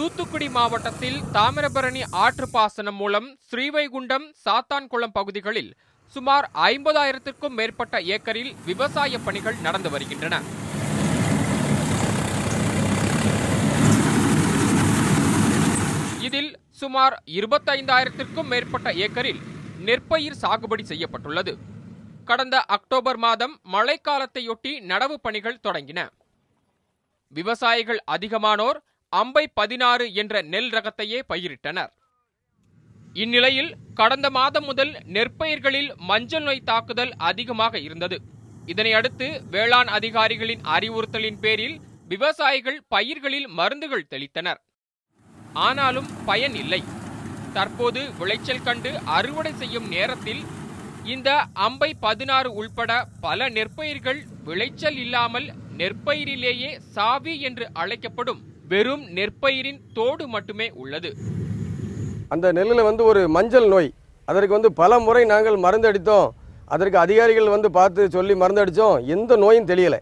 தூத்துக்குடி மாவட்டத்தில் தாமிரபரணி ஆற்று பாசனம் மூலம் ஸ்ரீவைகுண்டம் சாத்தான்குளம் பகுதிகளில் சுமார் ஐம்பதாயிரத்திற்கும் மேற்பட்ட ஏக்கரில் விவசாய பணிகள் நடந்து வருகின்றன. இதில் சுமார் இருபத்தைந்தாயிரத்திற்கும் மேற்பட்ட ஏக்கரில் நெற்பயிர் சாகுபடி செய்யப்பட்டுள்ளது. கடந்த அக்டோபர் மாதம் மழைக்காலத்தையொட்டி நடவு பணிகள் தொடங்கின. விவசாயிகள் அதிகமானோர் அம்பை பதினாறு என்ற நெல் ரகத்தையே பயிரிட்டனர். இந்நிலையில் கடந்த மாதம் முதல் நெற்பயிர்களில் மஞ்சள் நோய் தாக்குதல் அதிகமாக இருந்தது. இதனை அடுத்து வேளாண் அதிகாரிகளின் அறிவுறுத்தலின் பேரில் விவசாயிகள் பயிர்களில் மருந்துகள் தெளித்தனர். ஆனாலும் பயன் இல்லை. தற்போது விளைச்சல் கண்டு அறுவடை செய்யும் நேரத்தில் இந்த அம்பை பதினாறு உள்பட பல நெற்பயிர்கள் விளைச்சல் இல்லாமல் நெற்பயிரிலேயே சாவி என்று அழைக்கப்படும் வெறும் நெற்பயிரின் தோடு மட்டுமே உள்ளது. அந்த நெல்லில் வந்து ஒரு மஞ்சள் நோய். அதற்கு வந்து பல முறை நாங்கள் மருந்து அடித்தோம். அதற்கு அதிகாரிகள் வந்து பார்த்து சொல்லி மருந்து அடித்தோம். எந்த நோயும் தெரியலை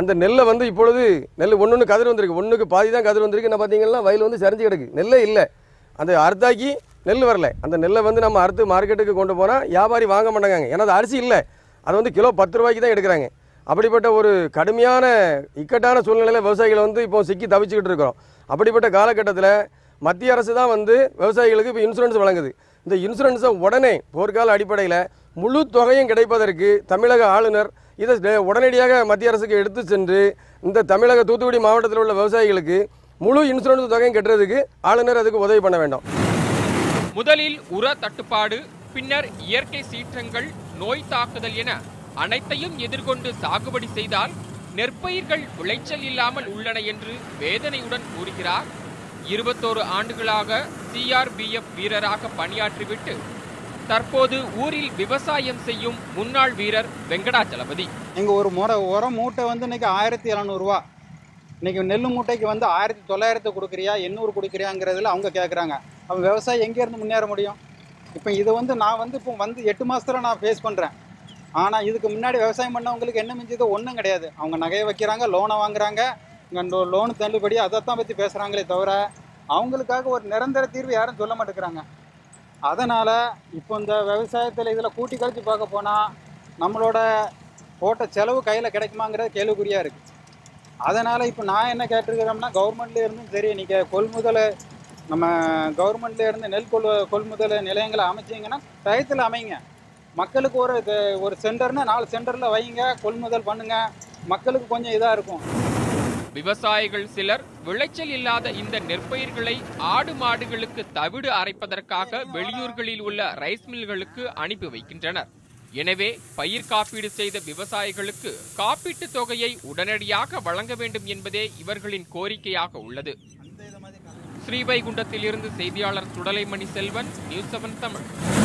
அந்த நெல்லை வந்து இப்பொழுது நெல் ஒன்று ஒன்று கதிர் வந்திருக்கு. ஒன்றுக்கு பாதி தான் கதிர் வந்திருக்கு. என்ன பார்த்தீங்கன்னா வயல் வந்து சரிஞ்சு கிடக்கு. நெல்லே இல்லை. அந்த அறுத்தாக்கி நெல் வரல. அந்த நெல்லை வந்து நம்ம அறுத்து மார்க்கெட்டுக்கு கொண்டு போனால் வியாபாரி வாங்க மாட்டாங்க. ஏன்னா அது அரிசி இல்லை. அது வந்து கிலோ பத்து ரூபாய்க்கு தான் எடுக்கிறாங்க. அப்படிப்பட்ட ஒரு கடுமையான இக்கட்டான சூழ்நிலையில் விவசாயிகளை வந்து இப்போ சிக்கி தவிச்சுக்கிட்டு இருக்கிறோம். அப்படிப்பட்ட காலகட்டத்தில் மத்திய அரசு தான் வந்து விவசாயிகளுக்கு இப்போ இன்சூரன்ஸ் வழங்குது. இந்த இன்சூரன்ஸை உடனே போர்க்கால அடிப்படையில் முழு தொகையும் கிடைப்பதற்கு தமிழக ஆளுநர் இதை உடனடியாக மத்திய அரசுக்கு எடுத்து சென்று இந்த தமிழக தூத்துக்குடி மாவட்டத்தில் உள்ள விவசாயிகளுக்கு முழு இன்சூரன்ஸ் தொகையும் கட்டுறதுக்கு ஆளுநர் அதுக்கு உதவி பண்ண வேண்டும். முதலில் உர தட்டுப்பாடு பின்னர் இயற்கை சீற்றங்கள் நோய் தாக்குதல் என அனைத்தையும் எதிர்கொண்டு சாகுபடி செய்தால் நெற்பயிர்கள் விளைச்சல் இல்லாமல் உள்ளன என்று வேதனையுடன் கூறுகிறார். இருபத்தோரு ஆண்டுகளாக சிஆர்பிஎஃப் வீரராக பணியாற்றிவிட்டு தற்போது ஊரில் விவசாயம் செய்யும் முன்னாள் வீரர் வெங்கடாச்சலபதி. இங்கே ஒரு முறை உரம் மூட்டை வந்து இன்னைக்கு ஆயிரத்தி எழுநூறுவா. இன்னைக்கு நெல் மூட்டைக்கு வந்து ஆயிரத்தி தொள்ளாயிரத்து கொடுக்குறியா எண்ணூறு கொடுக்குறியாங்கிறதுல அவங்க கேட்குறாங்க அவன் விவசாயம் எங்கேருந்து முன்னேற முடியும்? இப்போ இது வந்து நான் வந்து இப்போ வந்து எட்டு மாதத்தில் நான் ஃபேஸ் பண்ணுறேன் ஆனால் இதுக்கு முன்னாடி விவசாயம் பண்ணவங்களுக்கு என்ன மிஞ்சது ஒன்றும் கிடையாது. அவங்க நகையை வைக்கிறாங்க லோனை வாங்குறாங்க. இங்கே லோனு தள்ளுபடி அதைத்தான் பற்றி பேசுகிறாங்களே தவிர அவங்களுக்காக ஒரு நிரந்தர தீர்வு யாரும் சொல்ல மாட்டேங்கிறாங்க. அதனால் இப்போ இந்த விவசாயத்தில் இதில் கூட்டி கழிச்சு பார்க்க போனால் நம்மளோட போட்ட செலவு கையில் கிடைக்குமாங்கிறது கேள்விக்குறியாக இருக்குது அதனால் இப்போ நான் என்ன கேட்டிருக்கிறோம்னா கவர்மெண்ட்லேருந்தும் சரி நீங்கள் கொள்முதல் நம்ம கவர்மெண்ட்லேருந்து நெல் கொள் கொள்முதல் நிலையங்களை அமைச்சிங்கன்னா டயத்தில் அமைங்க. மக்களுக்கு ஒரு இது- ஒரு சென்டர்னா நாலு சென்டரில் வைங்க கொள்முதல் பண்ணுங்க. மக்களுக்கு கொஞ்சம் இதாக இருக்கும். விவசாயிகள் சிலர் விளைச்சல் இல்லாத இந்த நெற்பயிர்களை ஆடு மாடுகளுக்கு தவிடு அரைப்பதற்காக வெளியூர்களில் உள்ள ரைஸ் மில்களுக்கு அனுப்பி வைக்கின்றனர். எனவே பயிர் காப்பீடு செய்த விவசாயிகளுக்கு காப்பீட்டுத் தொகையை உடனடியாக வழங்க வேண்டும் என்பதே இவர்களின் கோரிக்கையாக உள்ளது. ஸ்ரீவைகுண்டத்திலிருந்து செய்தியாளர் சுடலைமணி செல்வன் நியூஸ் செவன் தமிழ்.